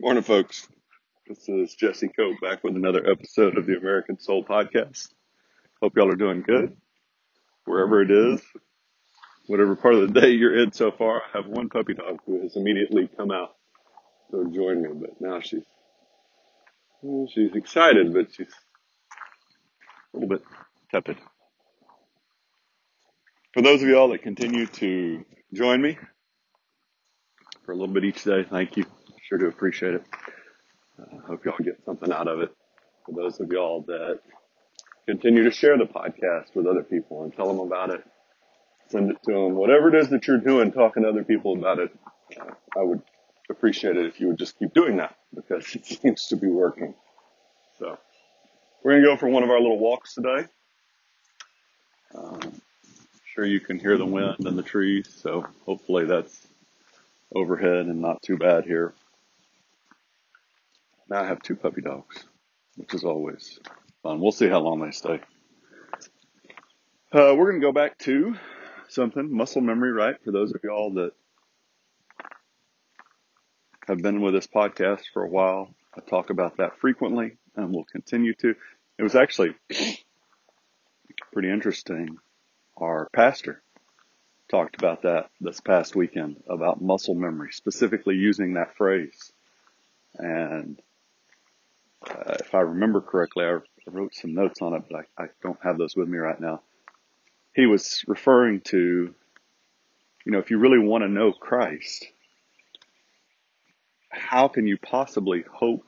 Morning, folks. This is Jesse Cope back with another episode of the American Soul Podcast. Hope y'all are doing good wherever it is, whatever part of the day you're in so far. I have one puppy dog who has immediately come out to join me, but now she's she's excited, but she's a little bit tepid. For those of y'all that continue to join me for a little bit each day, thank you. Sure do appreciate it. I uh, hope y'all get something out of it. For those of y'all that continue to share the podcast with other people and tell them about it, send it to them, whatever it is that you're doing, talking to other people about it, I would appreciate it if you would just keep doing that because it seems to be working. So we're going to go for one of our little walks today. Um, sure you can hear the wind and the trees, so hopefully that's overhead and not too bad here. Now I have two puppy dogs, which is always fun. We'll see how long they stay. Uh, we're going to go back to something, muscle memory, right? For those of y'all that have been with this podcast for a while, I talk about that frequently and will continue to. It was actually pretty interesting. Our pastor talked about that this past weekend about muscle memory, specifically using that phrase. And uh, if I remember correctly, I wrote some notes on it, but I, I don't have those with me right now. He was referring to, you know, if you really want to know Christ, how can you possibly hope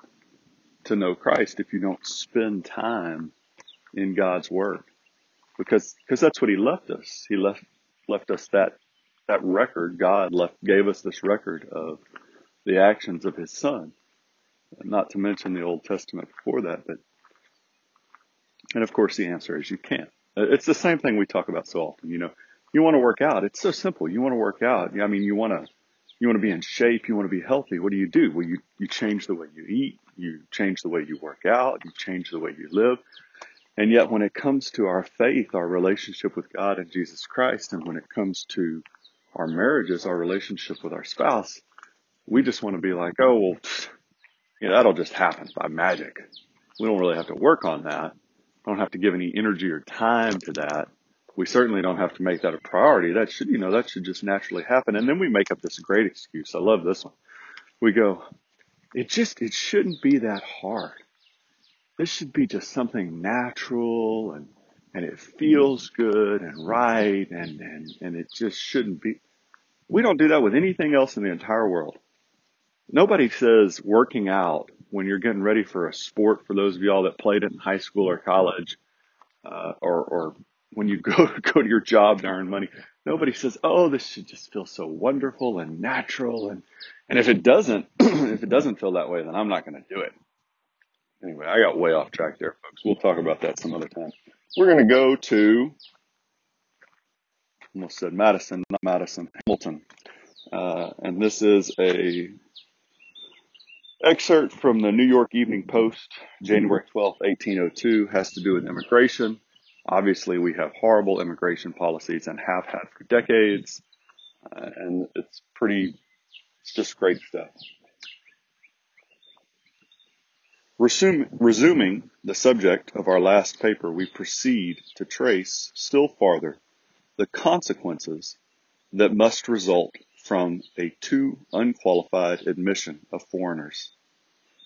to know Christ if you don't spend time in God's Word? Because, because that's what He left us. He left, left us that, that record. God left, gave us this record of the actions of His Son not to mention the Old Testament before that, but and of course the answer is you can't. Uh, it's the same thing we talk about so often. You know, you want to work out. It's so simple. You want to work out. I mean, you want to you want to be in shape. You want to be healthy. What do you do? Well, you you change the way you eat. You change the way you work out. You change the way you live. And yet, when it comes to our faith, our relationship with God and Jesus Christ, and when it comes to our marriages, our relationship with our spouse, we just want to be like, oh well you know, that'll just happen by magic. We don't really have to work on that. Don't have to give any energy or time to that. We certainly don't have to make that a priority. That should, you know, that should just naturally happen. And then we make up this great excuse. I love this one. We go, it just, it shouldn't be that hard. This should be just something natural and, and it feels good and right and, and, and it just shouldn't be. We don't do that with anything else in the entire world. Nobody says working out when you're getting ready for a sport for those of y'all that played it in high school or college, uh, or, or when you go, go to your job to earn money. Nobody says, oh, this should just feel so wonderful and natural. And, and if it doesn't, if it doesn't feel that way, then I'm not going to do it. Anyway, I got way off track there, folks. We'll talk about that some other time. We're going to go to, almost said Madison, not Madison, Hamilton. Uh, and this is a Excerpt from the New York Evening Post, January 12, 1802, has to do with immigration. Obviously, we have horrible immigration policies and have had for decades, uh, and it's pretty, it's just great stuff. Resum- resuming the subject of our last paper, we proceed to trace still farther the consequences that must result from a too unqualified admission of foreigners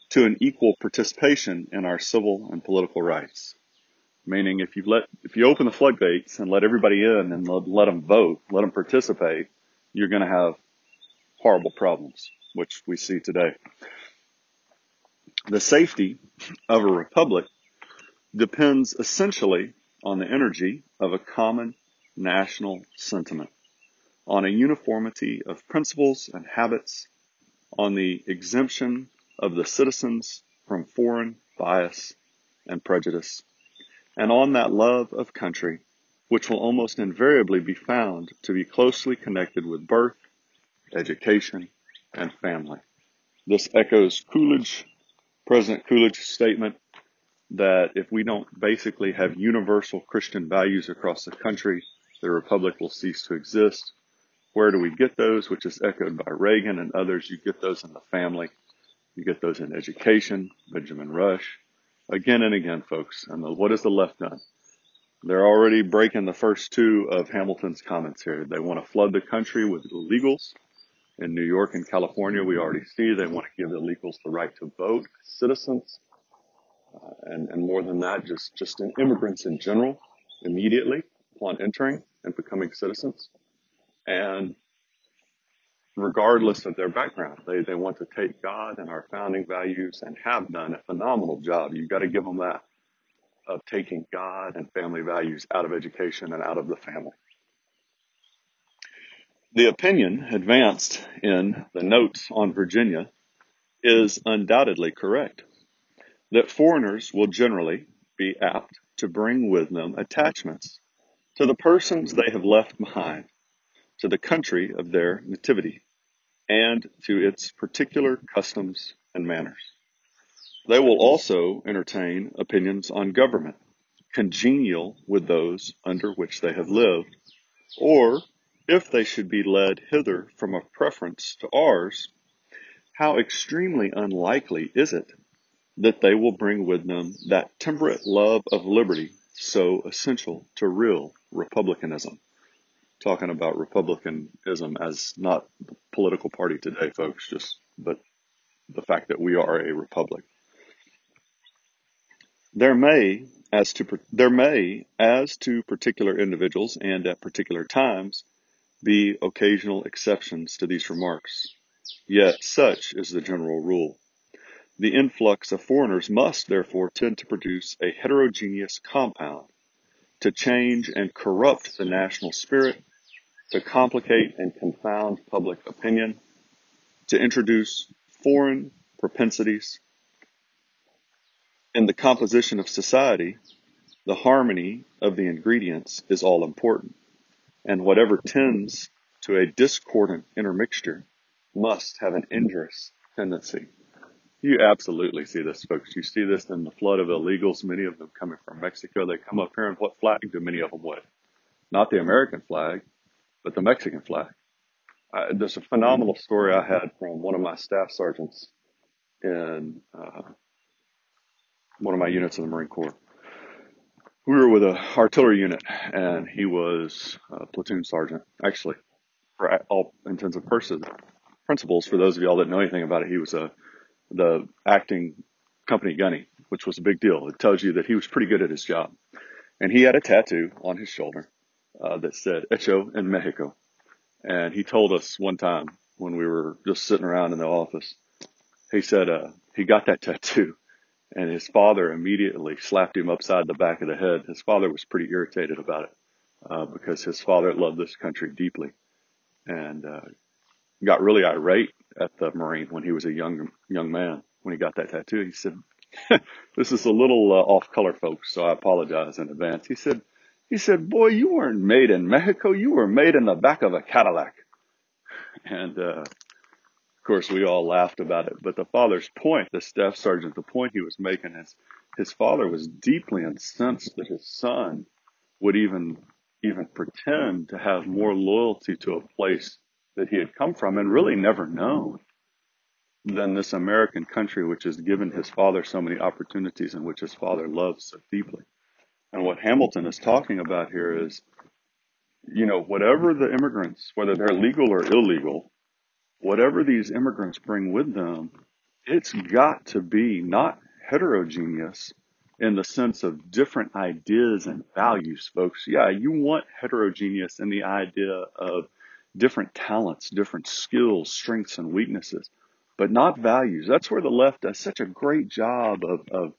to an equal participation in our civil and political rights. Meaning if you let, if you open the floodgates and let everybody in and let, let them vote, let them participate, you're going to have horrible problems, which we see today. The safety of a republic depends essentially on the energy of a common national sentiment on a uniformity of principles and habits, on the exemption of the citizens from foreign bias and prejudice, and on that love of country which will almost invariably be found to be closely connected with birth, education, and family. This echoes Coolidge, President Coolidge's statement that if we don't basically have universal Christian values across the country, the republic will cease to exist. Where do we get those? Which is echoed by Reagan and others. You get those in the family. You get those in education, Benjamin Rush, again and again, folks. And the, what has the left done? They're already breaking the first two of Hamilton's comments here. They want to flood the country with illegals. In New York and California, we already see they want to give illegals the right to vote, citizens, uh, and, and more than that, just, just in immigrants in general, immediately upon entering and becoming citizens. And regardless of their background, they, they want to take God and our founding values and have done a phenomenal job. You've got to give them that of taking God and family values out of education and out of the family. The opinion advanced in the notes on Virginia is undoubtedly correct that foreigners will generally be apt to bring with them attachments to the persons they have left behind, to the country of their nativity, and to its particular customs and manners. They will also entertain opinions on government, congenial with those under which they have lived, or if they should be led hither from a preference to ours, how extremely unlikely is it that they will bring with them that temperate love of liberty so essential to real republicanism. Talking about republicanism as not the political party today, folks, just but the fact that we are a republic. There may, as to there may, as to particular individuals and at particular times, be occasional exceptions to these remarks. Yet such is the general rule. The influx of foreigners must therefore tend to produce a heterogeneous compound, to change and corrupt the national spirit, to complicate and confound public opinion, to introduce foreign propensities. In the composition of society, the harmony of the ingredients is all important, and whatever tends to a discordant intermixture must have an injurious tendency. You absolutely see this, folks. You see this in the flood of illegals, many of them coming from Mexico. They come up here and what flag do many of them wave? Not the American flag, but the Mexican flag. There's a phenomenal story I had from one of my staff sergeants in uh, one of my units in the Marine Corps. We were with an artillery unit, and he was a platoon sergeant. Actually, for all intents and purposes, principles, for those of y'all that know anything about it, he was a the acting company gunny, which was a big deal. It tells you that he was pretty good at his job. And he had a tattoo on his shoulder uh, that said Hecho en Mexico. And he told us one time when we were just sitting around in the office, he said uh, he got that tattoo and his father immediately slapped him upside the back of the head. His father was pretty irritated about it uh, because his father loved this country deeply and uh, got really irate at the Marine when he was a young young man when he got that tattoo. He said, "This is a little uh, off color, folks, so I apologize in advance." He said, "He said, boy, you weren't made in Mexico. You were made in the back of a Cadillac." And uh, of course, we all laughed about it. But the father's point, the staff sergeant, the point he was making is his father was deeply incensed that his son would even even pretend to have more loyalty to a place that he had come from and really never known than this American country, which has given his father so many opportunities and which his father loves so deeply. And what Hamilton is talking about here is, you know, whatever the immigrants, whether they're legal or illegal, whatever these immigrants bring with them, it's got to be not heterogeneous in the sense of different ideas and values, folks. Yeah, you want heterogeneous in the idea of different talents, different skills, strengths, and weaknesses, but not values. That's where the left does such a great job of, of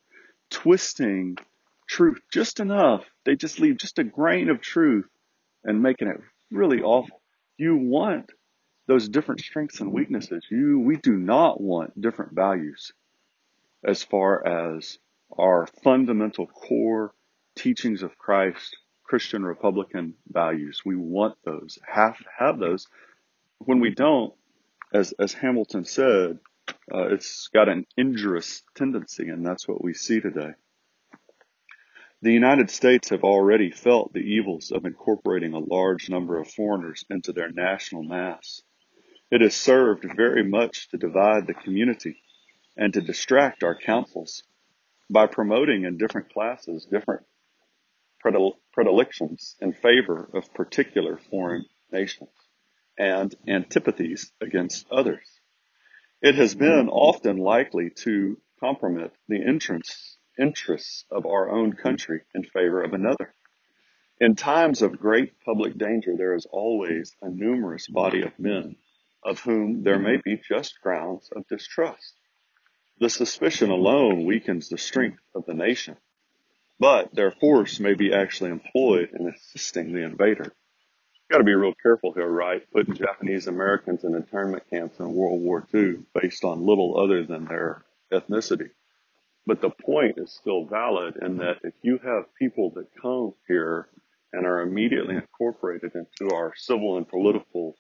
twisting truth just enough. They just leave just a grain of truth and making it really awful. You want those different strengths and weaknesses. You, we do not want different values as far as our fundamental core teachings of Christ Christian Republican values. We want those, have have those. When we don't, as, as Hamilton said, uh, it's got an injurious tendency, and that's what we see today. The United States have already felt the evils of incorporating a large number of foreigners into their national mass. It has served very much to divide the community and to distract our councils by promoting in different classes different predilections in favor of particular foreign nations and antipathies against others. It has been often likely to compromise the interests, interests of our own country in favor of another. In times of great public danger, there is always a numerous body of men of whom there may be just grounds of distrust. The suspicion alone weakens the strength of the nation, but their force may be actually employed in assisting the invader. Got to be real careful here, right? Putting Japanese Americans in internment camps in World War II based on little other than their ethnicity. But the point is still valid in that if you have people that come here and are immediately incorporated into our civil and political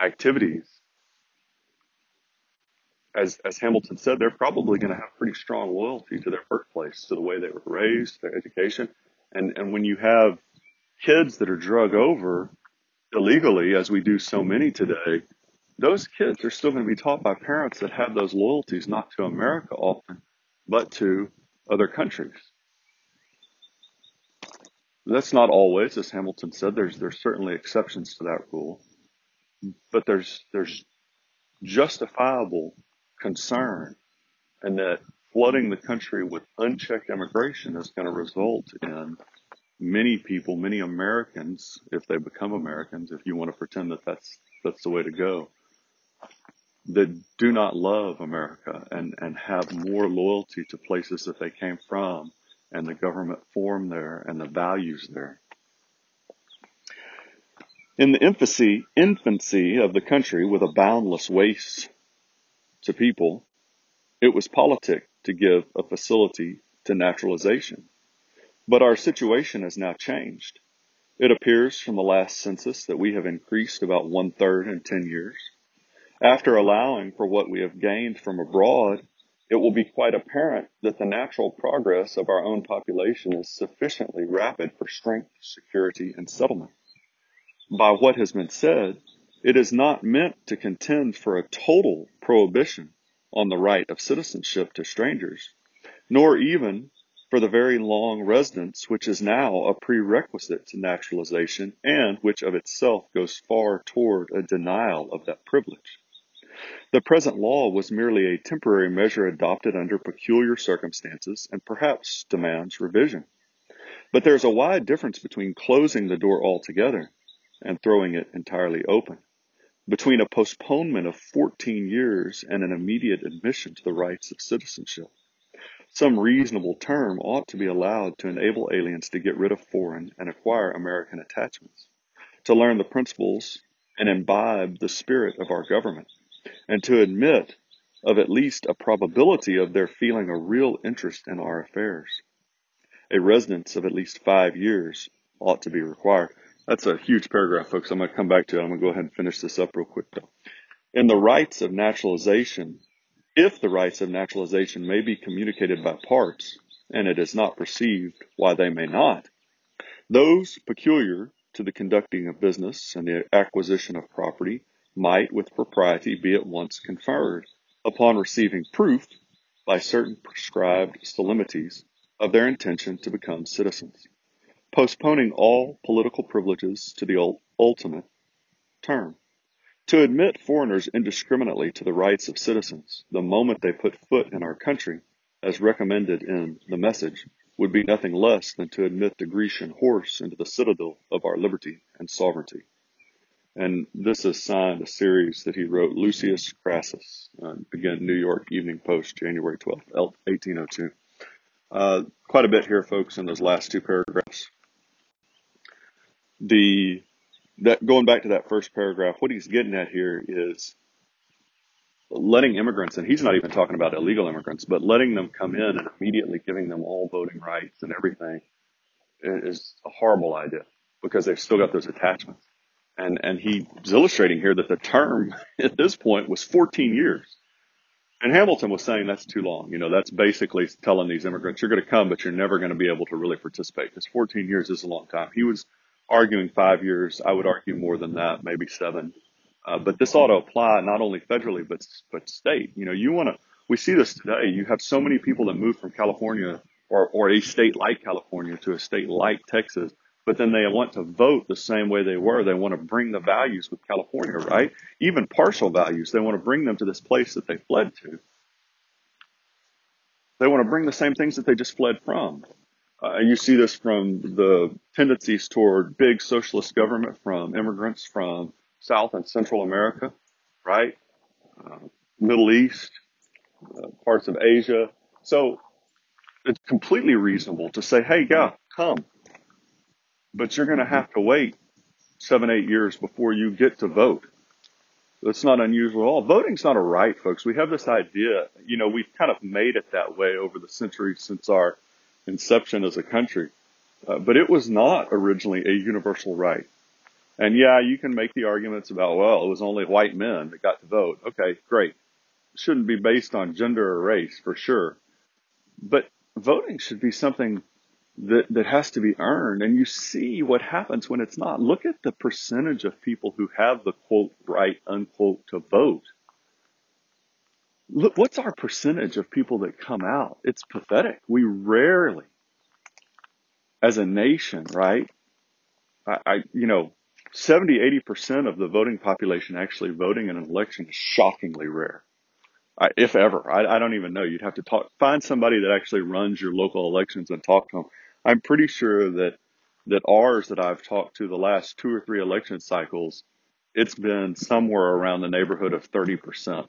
activities, as, as Hamilton said, they're probably going to have pretty strong loyalty to their birthplace, to the way they were raised, their education. And, and when you have kids that are drug over illegally, as we do so many today, those kids are still going to be taught by parents that have those loyalties not to America often, but to other countries. That's not always, as Hamilton said. There's there's certainly exceptions to that rule, but there's there's justifiable concern, and that flooding the country with unchecked immigration is going to result in many people, many Americans, if they become Americans, if you want to pretend that that's that's the way to go, that do not love America and and have more loyalty to places that they came from and the government form there and the values there. In the infancy, infancy of the country with a boundless waste to people, it was politic to give a facility to naturalization. But our situation has now changed. It appears from the last census that we have increased about one third in 10 years. After allowing for what we have gained from abroad, it will be quite apparent that the natural progress of our own population is sufficiently rapid for strength, security, and settlement. By what has been said, it is not meant to contend for a total prohibition on the right of citizenship to strangers, nor even for the very long residence which is now a prerequisite to naturalization and which of itself goes far toward a denial of that privilege. The present law was merely a temporary measure adopted under peculiar circumstances and perhaps demands revision. But there is a wide difference between closing the door altogether and throwing it entirely open, between a postponement of 14 years and an immediate admission to the rights of citizenship. Some reasonable term ought to be allowed to enable aliens to get rid of foreign and acquire American attachments, to learn the principles and imbibe the spirit of our government and to admit of at least a probability of their feeling a real interest in our affairs. A residence of at least five years ought to be required. That's a huge paragraph, folks. I'm going to come back to it. I'm going to go ahead and finish this up real quick, though. In the rights of naturalization, if the rights of naturalization may be communicated by parts, and it is not perceived why they may not, those peculiar to the conducting of business and the acquisition of property might with propriety be at once conferred upon receiving proof by certain prescribed solemnities of their intention to become citizens, postponing all political privileges to the ultimate term. To admit foreigners indiscriminately to the rights of citizens the moment they put foot in our country, as recommended in the message, would be nothing less than to admit the Grecian horse into the citadel of our liberty and sovereignty. And this is signed a series that he wrote, Lucius Crassus, uh, again, New York Evening Post, January 12th, 1802. Uh, quite a bit here, folks, in those last two paragraphs. The that going back to that first paragraph, what he's getting at here is letting immigrants, and he's not even talking about illegal immigrants, but letting them come in and immediately giving them all voting rights and everything is a horrible idea because they've still got those attachments. And, and he's illustrating here that the term at this point was 14 years. And Hamilton was saying that's too long. You know, that's basically telling these immigrants, you're going to come, but you're never going to be able to really participate because 14 years is a long time. He was arguing five years. I would argue more than that, maybe seven. Uh, but this ought to apply not only federally, but, but state. You know, you want to, we see this today. You have so many people that move from California or, or a state like California to a state like Texas, but then they want to vote the same way they were. They want to bring the values with California, right? Even partial values. They want to bring them to this place that they fled to. They want to bring the same things that they just fled from. Uh, you see this from the tendencies toward big socialist government from immigrants from South and Central America, right? Uh, Middle East, uh, parts of Asia. So it's completely reasonable to say, hey, yeah, come. But you're going to have to wait seven, eight years before you get to vote. That's not unusual at all. Voting's not a right, folks. We have this idea, you know, we've kind of made it that way over the centuries since our inception as a country. Uh, but it was not originally a universal right. And yeah, you can make the arguments about, well, it was only white men that got to vote. Okay, great. Shouldn't be based on gender or race for sure. But voting should be something that, that has to be earned. And you see what happens when it's not. Look at the percentage of people who have the quote right unquote to vote. Look, what's our percentage of people that come out? It's pathetic. We rarely, as a nation, right? I, I you know, 70, 80% of the voting population actually voting in an election is shockingly rare. If ever. I, I don't even know. You'd have to talk, find somebody that actually runs your local elections and talk to them. I'm pretty sure that, that ours that I've talked to the last two or three election cycles, it's been somewhere around the neighborhood of 30%.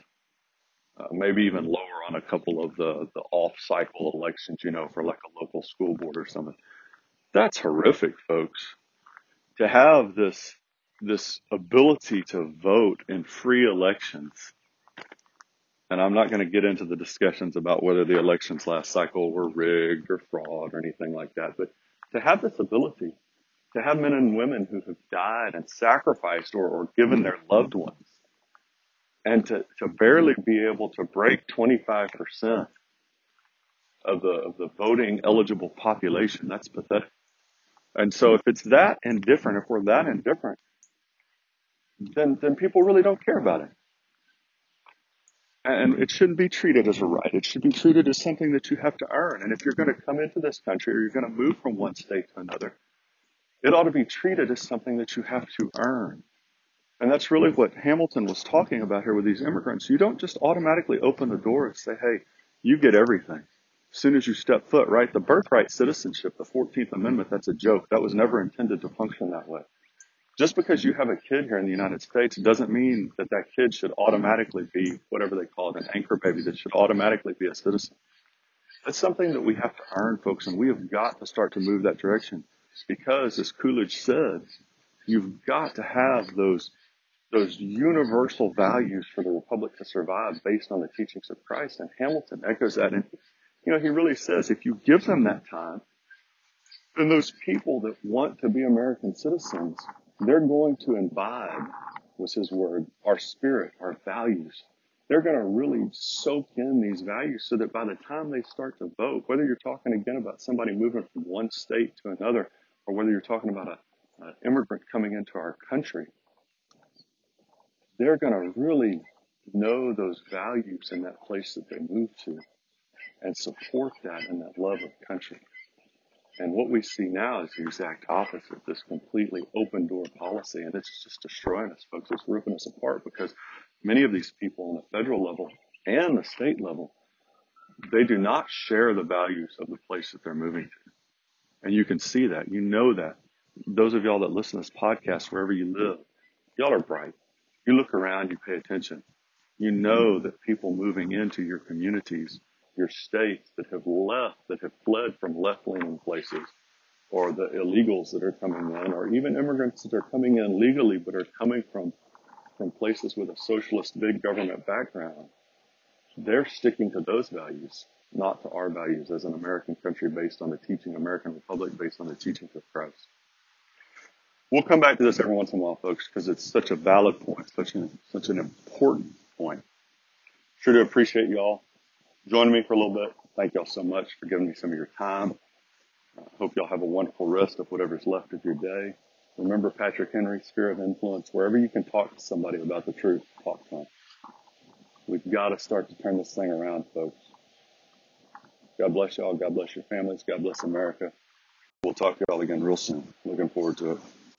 Uh, maybe even lower on a couple of the, the off cycle elections, you know, for like a local school board or something. That's horrific, folks to have this this ability to vote in free elections. And I'm not going to get into the discussions about whether the elections last cycle were rigged or fraud or anything like that, but to have this ability, to have men and women who have died and sacrificed or, or given their loved ones, and to, to barely be able to break 25% of the, of the voting eligible population, that's pathetic. And so if it's that indifferent, if we're that indifferent, then, then people really don't care about it. And it shouldn't be treated as a right. It should be treated as something that you have to earn. And if you're going to come into this country or you're going to move from one state to another, it ought to be treated as something that you have to earn. And that's really what Hamilton was talking about here with these immigrants. You don't just automatically open the door and say, hey, you get everything as soon as you step foot, right? The birthright citizenship, the 14th Amendment, that's a joke. That was never intended to function that way. Just because you have a kid here in the United States doesn't mean that that kid should automatically be whatever they call it, an anchor baby that should automatically be a citizen. That's something that we have to earn, folks, and we have got to start to move that direction because, as Coolidge said, you've got to have those those universal values for the republic to survive based on the teachings of Christ. And Hamilton echoes that in you know, he really says if you give them that time, then those people that want to be American citizens, they're going to imbibe, was his word, our spirit, our values. They're going to really soak in these values so that by the time they start to vote, whether you're talking again about somebody moving from one state to another, or whether you're talking about an immigrant coming into our country, they're going to really know those values in that place that they move to and support that and that love of country. And what we see now is the exact opposite, this completely open door policy. And it's just destroying us, folks. It's ripping us apart because many of these people on the federal level and the state level, they do not share the values of the place that they're moving to. And you can see that. You know that. Those of y'all that listen to this podcast, wherever you live, y'all are bright. You look around, you pay attention. You know that people moving into your communities your states that have left, that have fled from left-leaning places, or the illegals that are coming in, or even immigrants that are coming in legally but are coming from from places with a socialist big government background, they're sticking to those values, not to our values as an American country based on the teaching, American Republic based on the teachings of Christ. We'll come back to this every once in a while, folks, because it's such a valid point, such an, such an important point. Sure to appreciate y'all joining me for a little bit. Thank y'all so much for giving me some of your time. I hope y'all have a wonderful rest of whatever's left of your day. Remember Patrick Henry, Sphere of Influence. Wherever you can talk to somebody about the truth, talk to them. We've got to start to turn this thing around, folks. God bless y'all. God bless your families. God bless America. We'll talk to y'all again real soon. Looking forward to it.